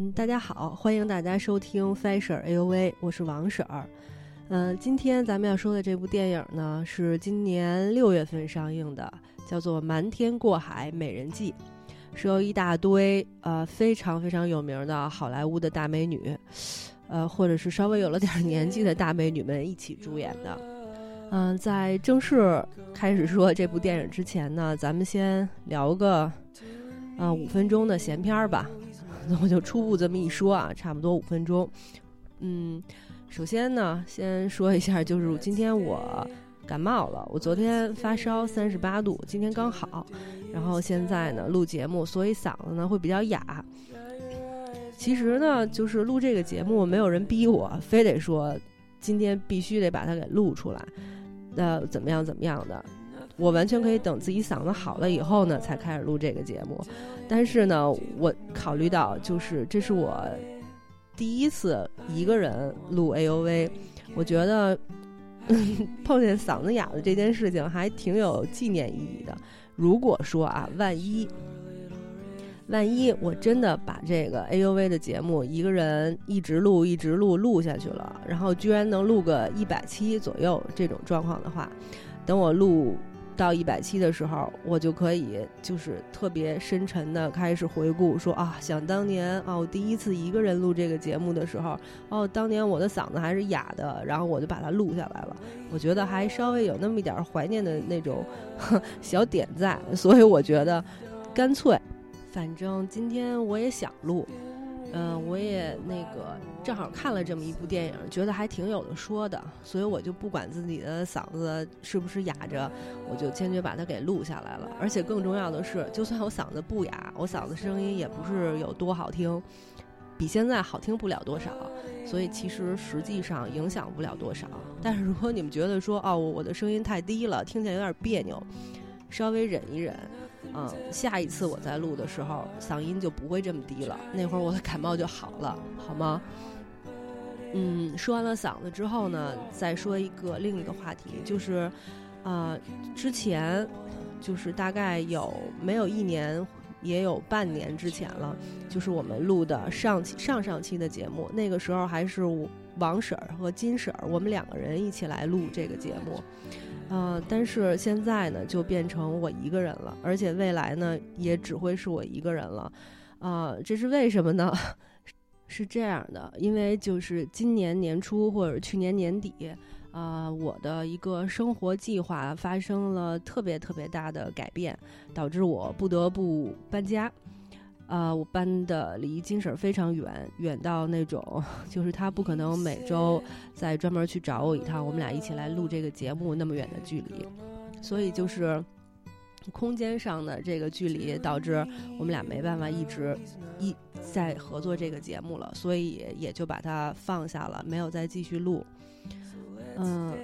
嗯，大家好，欢迎大家收听 Fashion A O V，我是王婶儿。嗯，今天咱们要说的这部电影呢，是今年六月份上映的，叫做《瞒天过海：美人计》，是由一大堆呃非常非常有名的好莱坞的大美女，呃，或者是稍微有了点年纪的大美女们一起主演的。嗯，在正式开始说这部电影之前呢，咱们先聊个呃五分钟的闲篇儿吧。我就初步这么一说啊，差不多五分钟。嗯，首先呢，先说一下，就是今天我感冒了，我昨天发烧三十八度，今天刚好，然后现在呢录节目，所以嗓子呢会比较哑。其实呢，就是录这个节目，没有人逼我，非得说今天必须得把它给录出来，那怎么样怎么样的。我完全可以等自己嗓子好了以后呢，才开始录这个节目。但是呢，我考虑到就是这是我第一次一个人录 A O V，我觉得 碰见嗓子哑的这件事情还挺有纪念意义的。如果说啊，万一万一我真的把这个 A U V 的节目一个人一直录一直录录下去了，然后居然能录个一百期左右这种状况的话，等我录。到一百期的时候，我就可以就是特别深沉的开始回顾，说啊，想当年啊，我第一次一个人录这个节目的时候，哦，当年我的嗓子还是哑的，然后我就把它录下来了。我觉得还稍微有那么一点怀念的那种 小点在，所以我觉得干脆，反正今天我也想录。嗯，我也那个正好看了这么一部电影，觉得还挺有的说的，所以我就不管自己的嗓子是不是哑着，我就坚决把它给录下来了。而且更重要的是，就算我嗓子不哑，我嗓子声音也不是有多好听，比现在好听不了多少，所以其实实际上影响不了多少。但是如果你们觉得说哦，我的声音太低了，听起来有点别扭，稍微忍一忍。嗯，下一次我再录的时候，嗓音就不会这么低了。那会儿我的感冒就好了，好吗？嗯，说完了嗓子之后呢，再说一个另一个话题，就是，呃，之前就是大概有没有一年，也有半年之前了，就是我们录的上期上上期的节目，那个时候还是王婶儿和金婶儿，我们两个人一起来录这个节目。呃，但是现在呢，就变成我一个人了，而且未来呢，也只会是我一个人了，啊，这是为什么呢？是这样的，因为就是今年年初或者去年年底，啊，我的一个生活计划发生了特别特别大的改变，导致我不得不搬家。啊，我搬的离金婶非常远，远到那种，就是他不可能每周再专门去找我一趟，我们俩一起来录这个节目那么远的距离，所以就是空间上的这个距离导致我们俩没办法一直一在合作这个节目了，所以也就把它放下了，没有再继续录。嗯，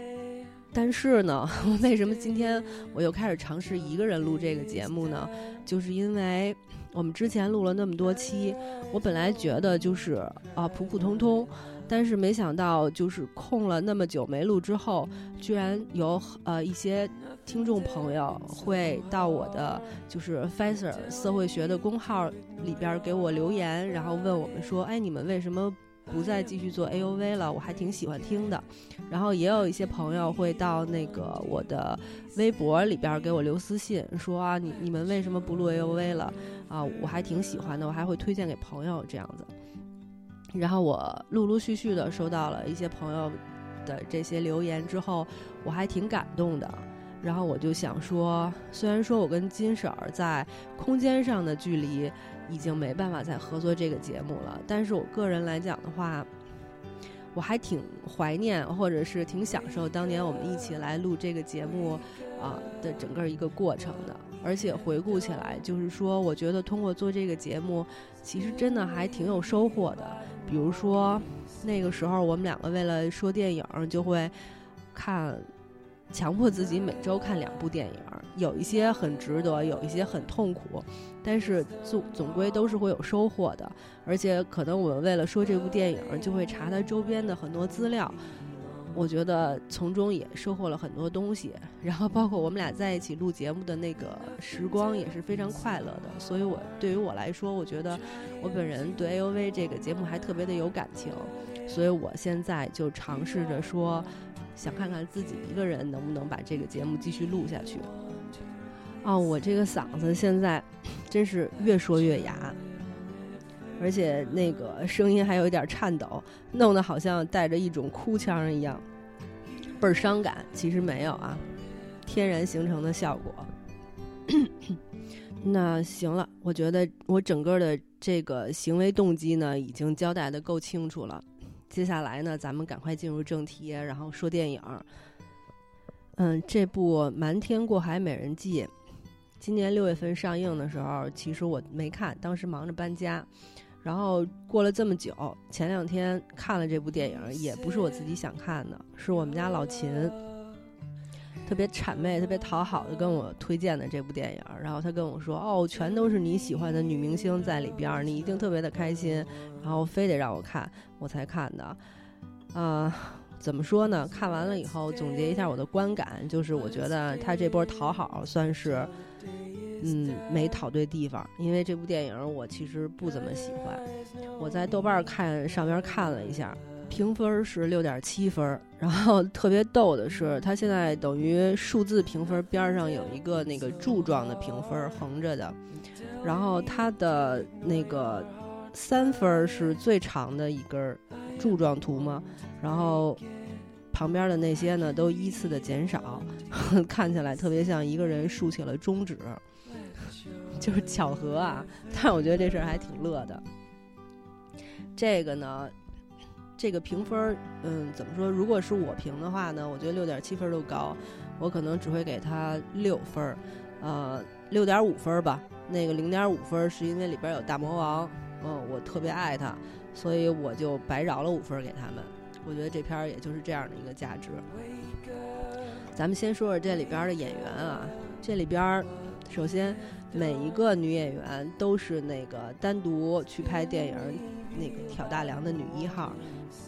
但是呢，为什么今天我又开始尝试一个人录这个节目呢？就是因为。我们之前录了那么多期，我本来觉得就是啊普普通通，但是没想到就是空了那么久没录之后，居然有呃一些听众朋友会到我的就是 f a s e r 社会学的公号里边给我留言，然后问我们说，哎，你们为什么？不再继续做 A O V 了，我还挺喜欢听的。然后也有一些朋友会到那个我的微博里边给我留私信，说啊，你你们为什么不录 A O V 了？啊，我还挺喜欢的，我还会推荐给朋友这样子。然后我陆陆续续的收到了一些朋友的这些留言之后，我还挺感动的。然后我就想说，虽然说我跟金婶儿在空间上的距离已经没办法再合作这个节目了，但是我个人来讲的话，我还挺怀念或者是挺享受当年我们一起来录这个节目啊的整个一个过程的。而且回顾起来，就是说，我觉得通过做这个节目，其实真的还挺有收获的。比如说，那个时候我们两个为了说电影，就会看。强迫自己每周看两部电影，有一些很值得，有一些很痛苦，但是总总归都是会有收获的。而且可能我们为了说这部电影，就会查它周边的很多资料，我觉得从中也收获了很多东西，然后包括我们俩在一起录节目的那个时光也是非常快乐的。所以，我对于我来说，我觉得我本人对 A O V 这个节目还特别的有感情，所以我现在就尝试着说，想看看自己一个人能不能把这个节目继续录下去。哦，我这个嗓子现在 真是越说越哑。而且那个声音还有一点颤抖，弄得好像带着一种哭腔一样，倍儿伤感。其实没有啊，天然形成的效果。那行了，我觉得我整个的这个行为动机呢，已经交代的够清楚了。接下来呢，咱们赶快进入正题，然后说电影。嗯，这部《瞒天过海美人计》今年六月份上映的时候，其实我没看，当时忙着搬家。然后过了这么久，前两天看了这部电影，也不是我自己想看的，是我们家老秦特别谄媚、特别讨好的跟我推荐的这部电影。然后他跟我说：“哦，全都是你喜欢的女明星在里边，你一定特别的开心。”然后非得让我看，我才看的。啊，怎么说呢？看完了以后总结一下我的观感，就是我觉得他这波讨好算是。嗯，没讨对地方，因为这部电影我其实不怎么喜欢。我在豆瓣看上边看了一下，评分是六点七分。然后特别逗的是，它现在等于数字评分边上有一个那个柱状的评分横着的，然后它的那个三分是最长的一根柱状图嘛，然后旁边的那些呢都依次的减少，看起来特别像一个人竖起了中指。就是巧合啊，但我觉得这事儿还挺乐的。这个呢，这个评分，嗯，怎么说？如果是我评的话呢，我觉得六点七分都高，我可能只会给他六分，呃，六点五分吧。那个零点五分是因为里边有大魔王，嗯，我特别爱他，所以我就白饶了五分给他们。我觉得这片儿也就是这样的一个价值。咱们先说说这里边的演员啊，这里边首先。每一个女演员都是那个单独去拍电影那个挑大梁的女一号，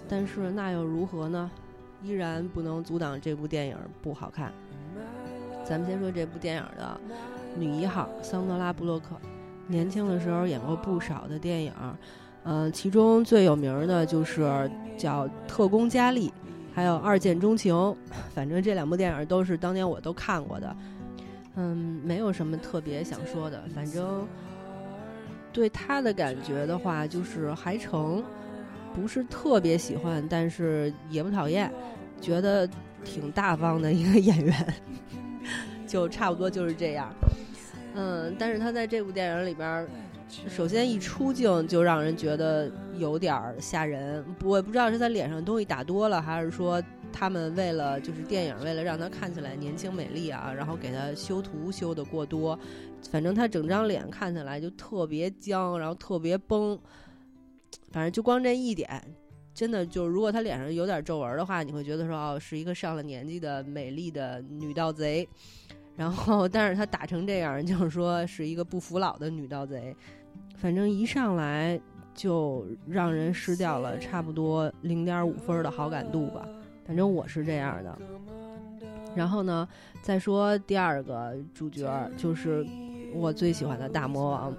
但是那又如何呢？依然不能阻挡这部电影不好看。咱们先说这部电影的女一号桑德拉布洛克，年轻的时候演过不少的电影，嗯，其中最有名的就是叫《特工佳丽》，还有《二见钟情》，反正这两部电影都是当年我都看过的。嗯，没有什么特别想说的，反正对他的感觉的话，就是还成，不是特别喜欢，但是也不讨厌，觉得挺大方的一个演员，就差不多就是这样。嗯，但是他在这部电影里边，首先一出镜就让人觉得有点吓人，我也不知道是他脸上东西打多了，还是说。他们为了就是电影，为了让他看起来年轻美丽啊，然后给他修图修的过多，反正他整张脸看起来就特别僵，然后特别崩。反正就光这一点，真的就如果她脸上有点皱纹的话，你会觉得说哦，是一个上了年纪的美丽的女盗贼。然后，但是她打成这样，就是说是一个不服老的女盗贼。反正一上来就让人失掉了差不多零点五分的好感度吧。反正我是这样的，然后呢，再说第二个主角，就是我最喜欢的大魔王。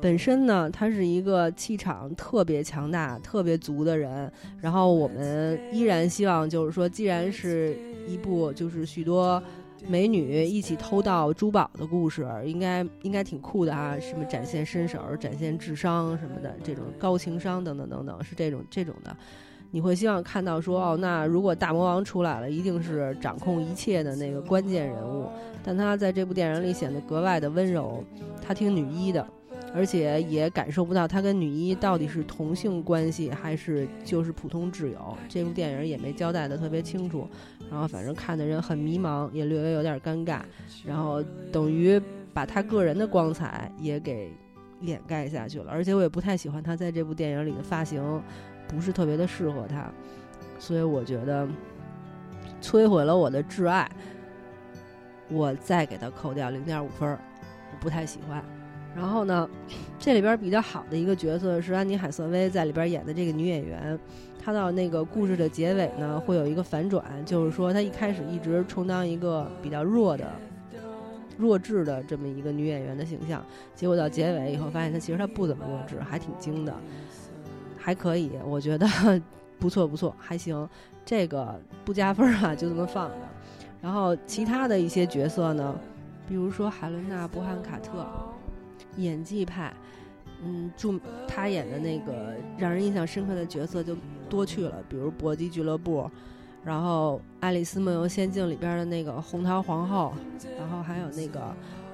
本身呢，他是一个气场特别强大、特别足的人。然后我们依然希望，就是说，既然是一部就是许多美女一起偷盗珠宝的故事，应该应该挺酷的啊！什么展现身手、展现智商什么的，这种高情商等等等等，是这种这种的。你会希望看到说哦，那如果大魔王出来了，一定是掌控一切的那个关键人物。但他在这部电影里显得格外的温柔，他听女一的，而且也感受不到他跟女一到底是同性关系还是就是普通挚友。这部电影也没交代的特别清楚，然后反正看的人很迷茫，也略微有点尴尬，然后等于把他个人的光彩也给掩盖下去了。而且我也不太喜欢他在这部电影里的发型。不是特别的适合他，所以我觉得摧毁了我的挚爱。我再给他扣掉零点五分，我不太喜欢。然后呢，这里边比较好的一个角色是安妮海瑟薇在里边演的这个女演员。她到那个故事的结尾呢，会有一个反转，就是说她一开始一直充当一个比较弱的、弱智的这么一个女演员的形象，结果到结尾以后发现她其实她不怎么弱智，还挺精的，还可以，我觉得 不错不错，还行。这个不加分啊，就这么放着。然后其他的一些角色呢，比如说海伦娜·博汉卡特，演技派。嗯，祝他演的那个让人印象深刻的角色就多去了，比如《搏击俱乐部》，然后《爱丽丝梦游仙境》里边的那个红桃皇后，然后还有那个《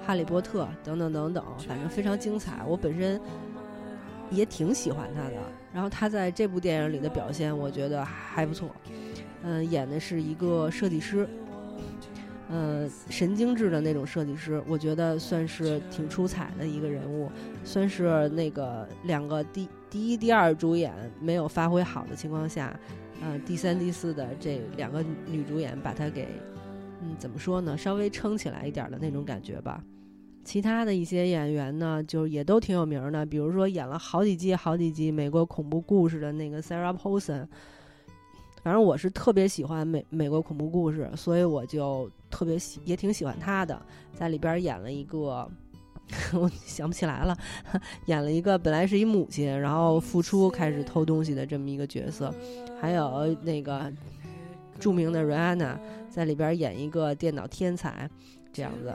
哈利波特》等等等等，反正非常精彩。我本身也挺喜欢他的，然后他在这部电影里的表现，我觉得还不错。嗯，演的是一个设计师。呃，神经质的那种设计师，我觉得算是挺出彩的一个人物，算是那个两个第第一、第二主演没有发挥好的情况下，呃，第三、第四的这两个女主演把她给，嗯，怎么说呢，稍微撑起来一点的那种感觉吧。其他的一些演员呢，就也都挺有名的，比如说演了好几季、好几季美国恐怖故事的那个 Sarah Paulson。反正我是特别喜欢美美国恐怖故事，所以我就特别喜也挺喜欢他的，在里边演了一个，我想不起来了，演了一个本来是一母亲，然后复出开始偷东西的这么一个角色，还有那个著名的瑞安娜在里边演一个电脑天才，这样子，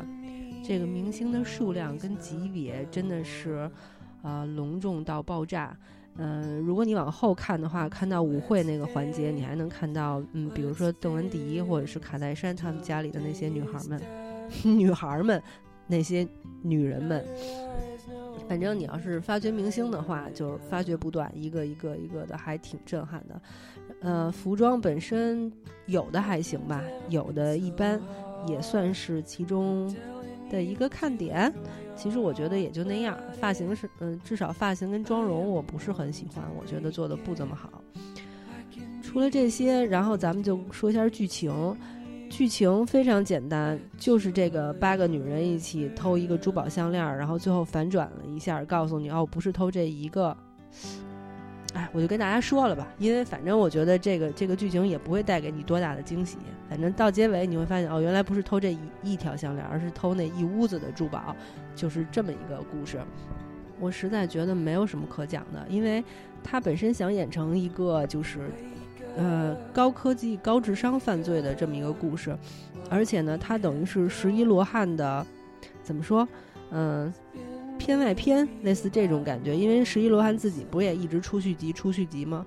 这个明星的数量跟级别真的是，啊，隆重到爆炸。嗯，如果你往后看的话，看到舞会那个环节，你还能看到，嗯，比如说邓文迪或者是卡戴珊他们家里的那些女孩们，女孩们，那些女人们。反正你要是发掘明星的话，就发掘不断，一个一个一个的，还挺震撼的。呃，服装本身有的还行吧，有的一般，也算是其中。的一个看点，其实我觉得也就那样。发型是，嗯，至少发型跟妆容我不是很喜欢，我觉得做的不怎么好。除了这些，然后咱们就说一下剧情。剧情非常简单，就是这个八个女人一起偷一个珠宝项链，然后最后反转了一下，告诉你哦，不是偷这一个。我就跟大家说了吧，因为反正我觉得这个这个剧情也不会带给你多大的惊喜。反正到结尾你会发现，哦，原来不是偷这一一条项链，而是偷那一屋子的珠宝，就是这么一个故事。我实在觉得没有什么可讲的，因为他本身想演成一个就是，呃，高科技、高智商犯罪的这么一个故事，而且呢，他等于是十一罗汉的，怎么说，嗯。片外篇，类似这种感觉，因为十一罗汉自己不也一直出续集、出续集吗？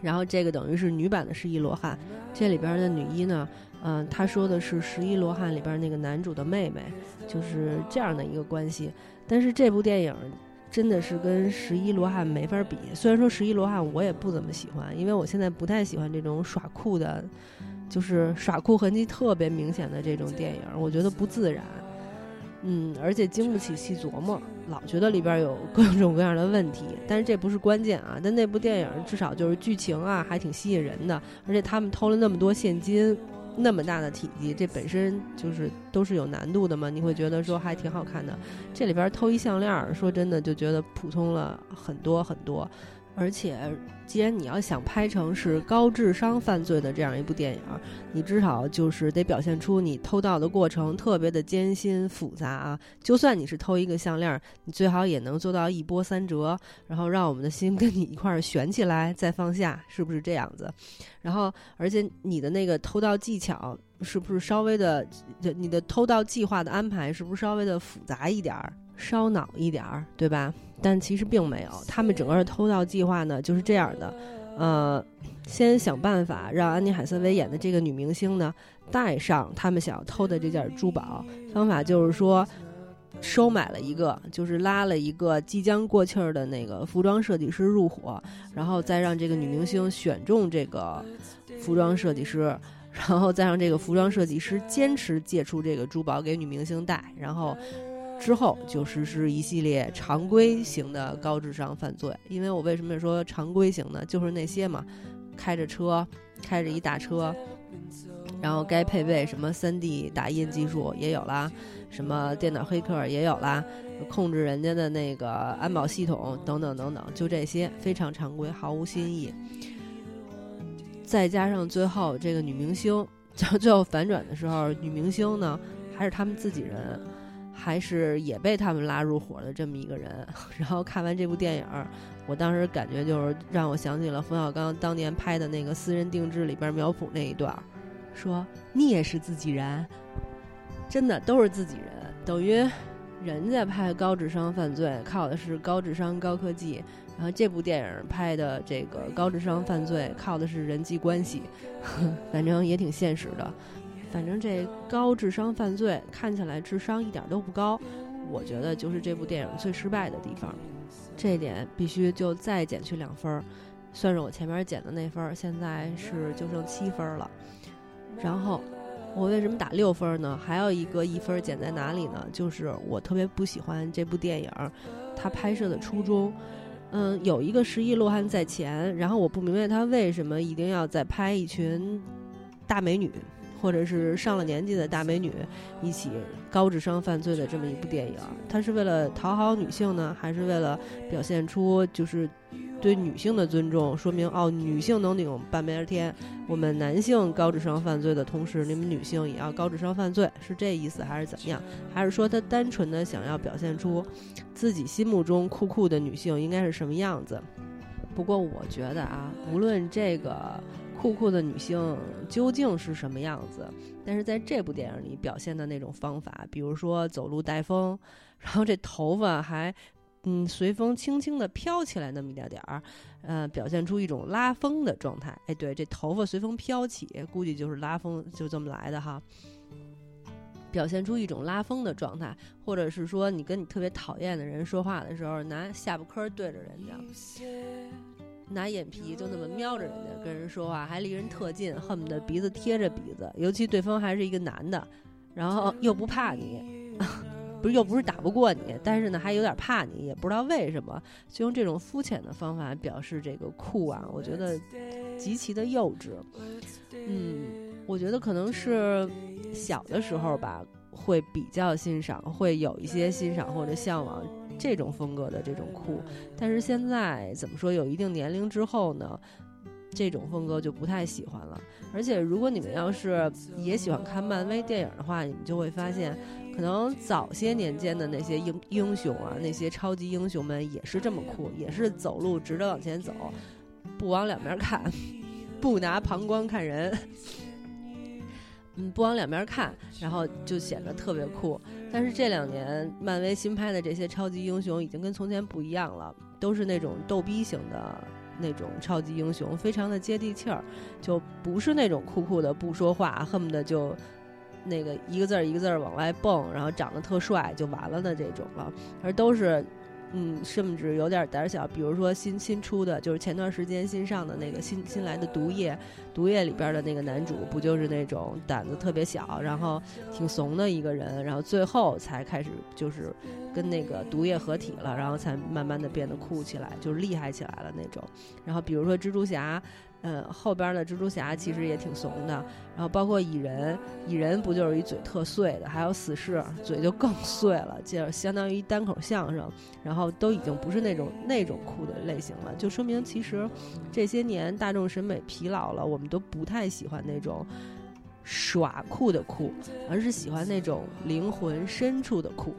然后这个等于是女版的十一罗汉，这里边的女一呢，嗯，她说的是十一罗汉里边那个男主的妹妹，就是这样的一个关系。但是这部电影真的是跟十一罗汉没法比。虽然说十一罗汉我也不怎么喜欢，因为我现在不太喜欢这种耍酷的，就是耍酷痕迹特别明显的这种电影，我觉得不自然。嗯，而且经不起细琢磨，老觉得里边有各种各样的问题。但是这不是关键啊，但那部电影至少就是剧情啊，还挺吸引人的。而且他们偷了那么多现金，那么大的体积，这本身就是都是有难度的嘛。你会觉得说还挺好看的。这里边偷一项链，说真的就觉得普通了很多很多。而且，既然你要想拍成是高智商犯罪的这样一部电影，你至少就是得表现出你偷盗的过程特别的艰辛复杂啊。就算你是偷一个项链，你最好也能做到一波三折，然后让我们的心跟你一块儿悬起来再放下，是不是这样子？然后，而且你的那个偷盗技巧是不是稍微的，你的偷盗计划的安排是不是稍微的复杂一点儿，烧脑一点儿，对吧？但其实并没有，他们整个的偷盗计划呢就是这样的，呃，先想办法让安妮海瑟薇演的这个女明星呢带上他们想要偷的这件珠宝，方法就是说收买了一个，就是拉了一个即将过气儿的那个服装设计师入伙，然后再让这个女明星选中这个服装设计师，然后再让这个服装设计师坚持借出这个珠宝给女明星戴，然后。之后就实施一系列常规型的高智商犯罪，因为我为什么说常规型呢？就是那些嘛，开着车，开着一大车，然后该配备什么三 D 打印技术也有啦，什么电脑黑客也有啦，控制人家的那个安保系统等等等等，就这些非常常规，毫无新意。再加上最后这个女明星，就最后反转的时候，女明星呢还是他们自己人，还是也被他们拉入伙的这么一个人。然后看完这部电影，我当时感觉就是让我想起了冯小刚当年拍的那个《私人定制》里边苗圃那一段。说你也是自己人，真的都是自己人，等于人家拍高智商犯罪靠的是高智商高科技，然后这部电影拍的这个高智商犯罪靠的是人际关系，反正也挺现实的。反正这高智商犯罪看起来智商一点都不高，我觉得就是这部电影最失败的地方，这点必须就再减去两分儿，算是我前面减的那分儿，现在是就剩七分了。然后，我为什么打六分呢？还有一个一分减在哪里呢？就是我特别不喜欢这部电影，它拍摄的初衷。嗯，有一个十一罗汉在前，然后我不明白他为什么一定要再拍一群大美女，或者是上了年纪的大美女一起高智商犯罪的这么一部电影。它是为了讨好女性呢，还是为了表现出就是？对女性的尊重，说明哦，女性能顶半边天。我们男性高智商犯罪的同时，你们女性也要高智商犯罪，是这意思还是怎么样？还是说他单纯的想要表现出自己心目中酷酷的女性应该是什么样子？不过我觉得啊，无论这个酷酷的女性究竟是什么样子，但是在这部电影里表现的那种方法，比如说走路带风，然后这头发还。嗯，随风轻轻地飘起来那么一点点儿，呃，表现出一种拉风的状态。哎，对，这头发随风飘起，估计就是拉风，就这么来的哈。表现出一种拉风的状态，或者是说，你跟你特别讨厌的人说话的时候，拿下巴颏对着人家，拿眼皮就那么瞄着人家跟人说话，还离人特近，恨不得鼻子贴着鼻子。尤其对方还是一个男的，然后又不怕你。不是又不是打不过你，但是呢还有点怕你，也不知道为什么，就用这种肤浅的方法表示这个酷啊，我觉得极其的幼稚。嗯，我觉得可能是小的时候吧，会比较欣赏，会有一些欣赏或者向往这种风格的这种酷，但是现在怎么说，有一定年龄之后呢？这种风格就不太喜欢了，而且如果你们要是也喜欢看漫威电影的话，你们就会发现，可能早些年间的那些英英雄啊，那些超级英雄们也是这么酷，也是走路直着往前走，不往两边看，不拿旁观看人，嗯，不往两边看，然后就显得特别酷。但是这两年漫威新拍的这些超级英雄已经跟从前不一样了，都是那种逗逼型的。那种超级英雄非常的接地气儿，就不是那种酷酷的不说话，恨不得就那个一个字儿一个字儿往外蹦，然后长得特帅就完了的这种了，而都是。嗯，甚至有点胆小。比如说新新出的，就是前段时间新上的那个新新来的《毒液》，《毒液》里边的那个男主，不就是那种胆子特别小，然后挺怂的一个人，然后最后才开始就是跟那个毒液合体了，然后才慢慢的变得酷起来，就是厉害起来了那种。然后比如说蜘蛛侠。呃，后边的蜘蛛侠其实也挺怂的，然后包括蚁人，蚁人不就是一嘴特碎的，还有死侍，嘴就更碎了，就相当于单口相声，然后都已经不是那种那种酷的类型了，就说明其实这些年大众审美疲劳了，我们都不太喜欢那种耍酷的酷，而是喜欢那种灵魂深处的酷。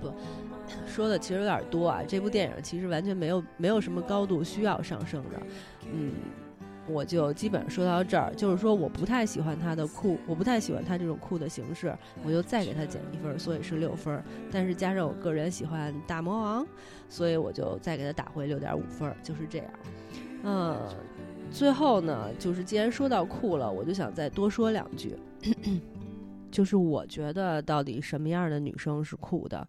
不。说的其实有点多啊，这部电影其实完全没有没有什么高度需要上升的，嗯，我就基本上说到这儿，就是说我不太喜欢他的酷，我不太喜欢他这种酷的形式，我就再给他减一分，所以是六分。但是加上我个人喜欢大魔王，所以我就再给他打回六点五分，就是这样。嗯，最后呢，就是既然说到酷了，我就想再多说两句，就是我觉得到底什么样的女生是酷的？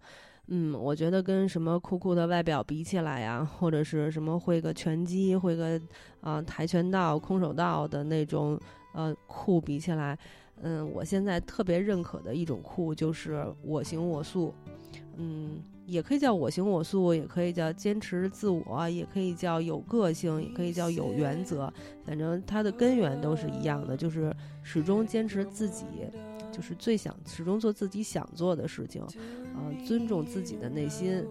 嗯，我觉得跟什么酷酷的外表比起来呀，或者是什么会个拳击、会个啊跆拳道、空手道的那种呃酷比起来，嗯，我现在特别认可的一种酷就是我行我素，嗯，也可以叫我行我素，也可以叫坚持自我，也可以叫有个性，也可以叫有原则。反正它的根源都是一样的，就是始终坚持自己，就是最想始终做自己想做的事情，啊，尊重自己的内心。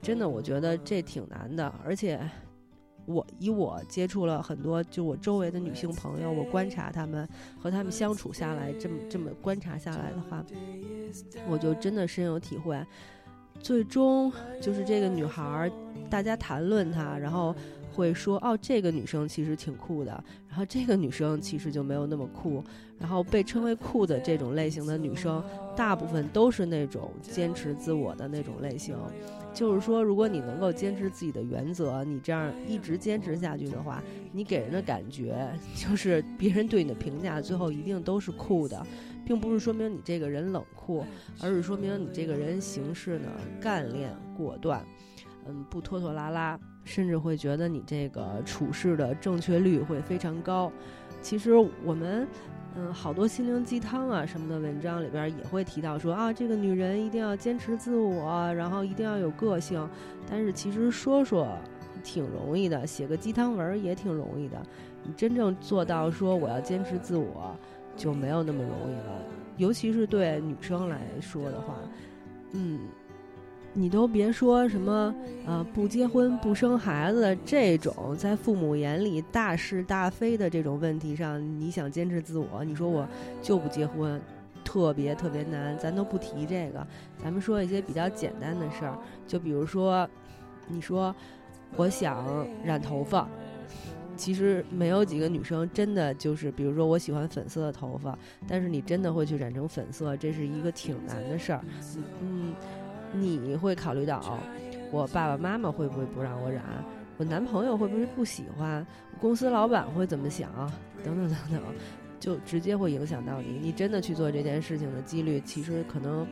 真的，我觉得这挺难的，而且。我以我接触了很多，就我周围的女性朋友，我观察她们和她们相处下来，这么这么观察下来的话，我就真的深有体会。最终就是这个女孩儿，大家谈论她，然后会说哦，这个女生其实挺酷的，然后这个女生其实就没有那么酷。然后被称为酷的这种类型的女生，大部分都是那种坚持自我的那种类型。就是说，如果你能够坚持自己的原则，你这样一直坚持下去的话，你给人的感觉就是别人对你的评价最后一定都是酷的，并不是说明你这个人冷酷，而是说明你这个人行事呢干练果断，嗯，不拖拖拉拉，甚至会觉得你这个处事的正确率会非常高。其实我们。嗯，好多心灵鸡汤啊什么的文章里边也会提到说啊，这个女人一定要坚持自我，然后一定要有个性。但是其实说说挺容易的，写个鸡汤文也挺容易的。你真正做到说我要坚持自我，就没有那么容易了。尤其是对女生来说的话，嗯。你都别说什么，呃，不结婚不生孩子这种在父母眼里大是大非的这种问题上，你想坚持自我，你说我就不结婚，特别特别难。咱都不提这个，咱们说一些比较简单的事儿，就比如说，你说我想染头发，其实没有几个女生真的就是，比如说我喜欢粉色的头发，但是你真的会去染成粉色，这是一个挺难的事儿，嗯。你会考虑到我爸爸妈妈会不会不让我染，我男朋友会不会不喜欢，公司老板会怎么想，等等等等，就直接会影响到你。你真的去做这件事情的几率，其实可能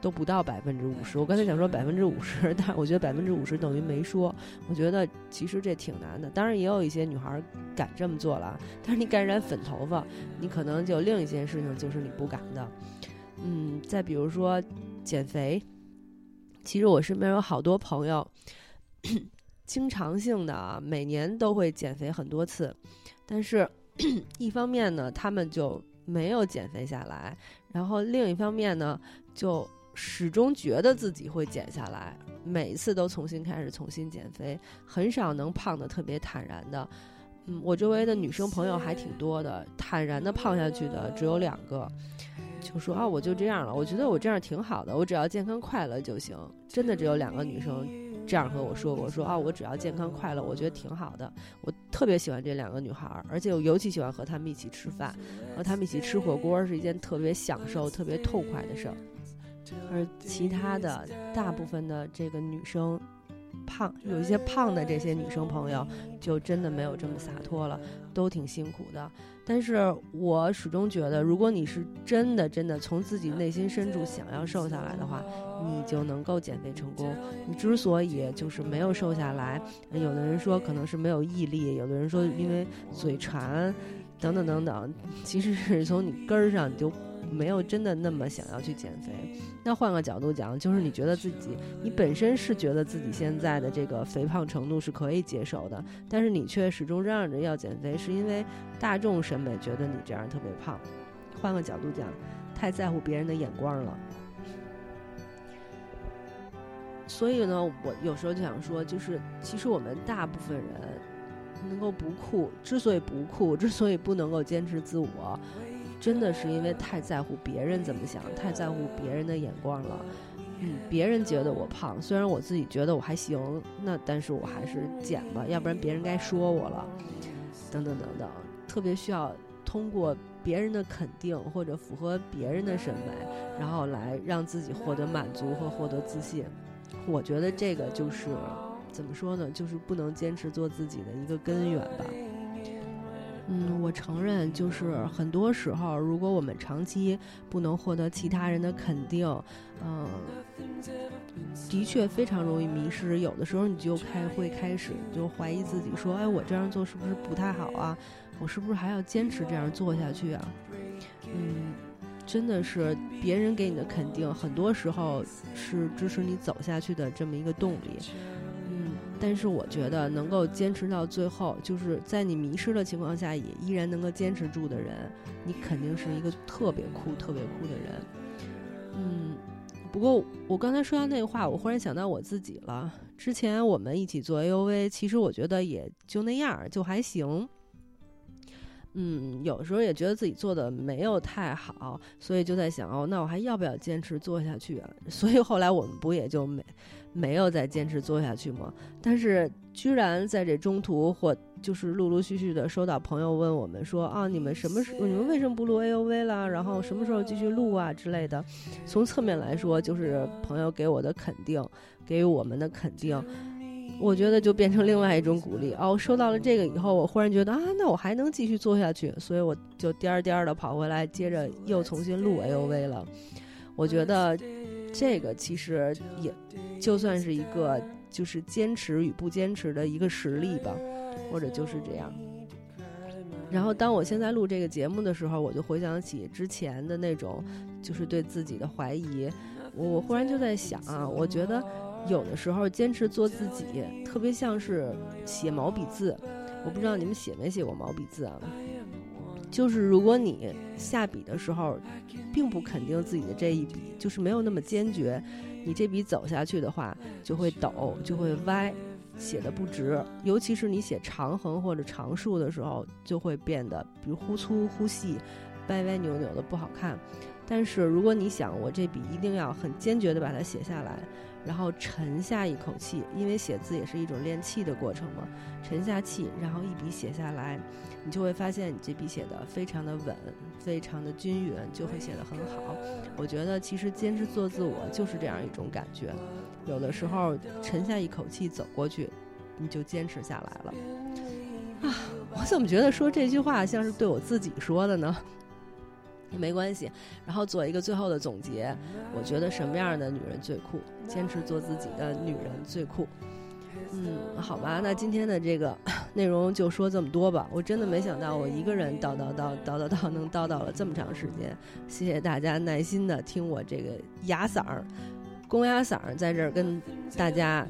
都不到百分之五十。我刚才想说百分之五十，但我觉得百分之五十等于没说。我觉得其实这挺难的。当然也有一些女孩敢这么做了，但是你敢染粉头发，你可能就另一件事情就是你不敢的。嗯，再比如说减肥。其实我身边有好多朋友，经常性的啊每年都会减肥很多次，但是，一方面呢，他们就没有减肥下来；然后另一方面呢，就始终觉得自己会减下来，每一次都重新开始，重新减肥，很少能胖的特别坦然的。嗯，我周围的女生朋友还挺多的，坦然的胖下去的只有两个。就说啊，我就这样了。我觉得我这样挺好的，我只要健康快乐就行。真的只有两个女生这样和我说过，说啊，我只要健康快乐，我觉得挺好的。我特别喜欢这两个女孩，而且我尤其喜欢和她们一起吃饭，和她们一起吃火锅是一件特别享受、特别痛快的事儿。而其他的大部分的这个女生。胖有一些胖的这些女生朋友，就真的没有这么洒脱了，都挺辛苦的。但是我始终觉得，如果你是真的真的从自己内心深处想要瘦下来的话，你就能够减肥成功。你之所以就是没有瘦下来，有的人说可能是没有毅力，有的人说因为嘴馋，等等等等，其实是从你根儿上你就。没有真的那么想要去减肥，那换个角度讲，就是你觉得自己，你本身是觉得自己现在的这个肥胖程度是可以接受的，但是你却始终嚷嚷着要减肥，是因为大众审美觉得你这样特别胖。换个角度讲，太在乎别人的眼光了。所以呢，我有时候就想说，就是其实我们大部分人能够不酷，之所以不酷，之所以不能够坚持自我。真的是因为太在乎别人怎么想，太在乎别人的眼光了。嗯，别人觉得我胖，虽然我自己觉得我还行，那但是我还是减吧，要不然别人该说我了。等等等等，特别需要通过别人的肯定或者符合别人的审美，然后来让自己获得满足和获得自信。我觉得这个就是怎么说呢，就是不能坚持做自己的一个根源吧。嗯，我承认，就是很多时候，如果我们长期不能获得其他人的肯定，嗯，的确非常容易迷失。有的时候，你就开会开始就怀疑自己，说：“哎，我这样做是不是不太好啊？我是不是还要坚持这样做下去啊？”嗯，真的是别人给你的肯定，很多时候是支持你走下去的这么一个动力。但是我觉得能够坚持到最后，就是在你迷失的情况下也依然能够坚持住的人，你肯定是一个特别酷、特别酷的人。嗯，不过我刚才说到那话，我忽然想到我自己了。之前我们一起做 A O V，其实我觉得也就那样，就还行。嗯，有时候也觉得自己做的没有太好，所以就在想哦，那我还要不要坚持做下去啊？所以后来我们不也就没没有再坚持做下去吗？但是居然在这中途或就是陆陆续续的收到朋友问我们说啊，你们什么时候你们为什么不录 A O V 了？然后什么时候继续录啊之类的？从侧面来说，就是朋友给我的肯定，给予我们的肯定。我觉得就变成另外一种鼓励哦。收到了这个以后，我忽然觉得啊，那我还能继续做下去，所以我就颠儿颠儿的跑回来，接着又重新录 A O V 了。我觉得这个其实也就算是一个就是坚持与不坚持的一个实力吧，或者就是这样。然后当我现在录这个节目的时候，我就回想起之前的那种就是对自己的怀疑，我忽然就在想啊，我觉得。有的时候坚持做自己，特别像是写毛笔字。我不知道你们写没写过毛笔字啊？就是如果你下笔的时候，并不肯定自己的这一笔，就是没有那么坚决，你这笔走下去的话，就会抖，就会歪，写的不直。尤其是你写长横或者长竖的时候，就会变得比如忽粗忽细，歪歪扭扭的不好看。但是如果你想，我这笔一定要很坚决的把它写下来。然后沉下一口气，因为写字也是一种练气的过程嘛。沉下气，然后一笔写下来，你就会发现你这笔写的非常的稳，非常的均匀，就会写得很好。我觉得其实坚持做自我就是这样一种感觉。有的时候沉下一口气走过去，你就坚持下来了。啊，我怎么觉得说这句话像是对我自己说的呢？没关系，然后做一个最后的总结。我觉得什么样的女人最酷？坚持做自己的女人最酷。嗯，好吧，那今天的这个内容就说这么多吧。我真的没想到，我一个人叨叨叨叨叨叨能叨叨了这么长时间。谢谢大家耐心的听我这个哑嗓儿、公鸭嗓儿在这儿跟大家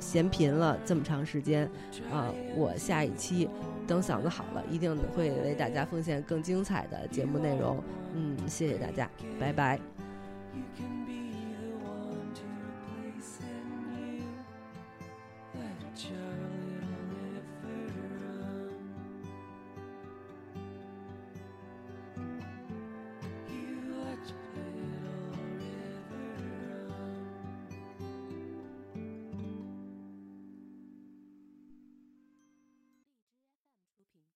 闲贫了这么长时间。啊，我下一期。等嗓子好了，一定会为大家奉献更精彩的节目内容。嗯，谢谢大家，拜拜。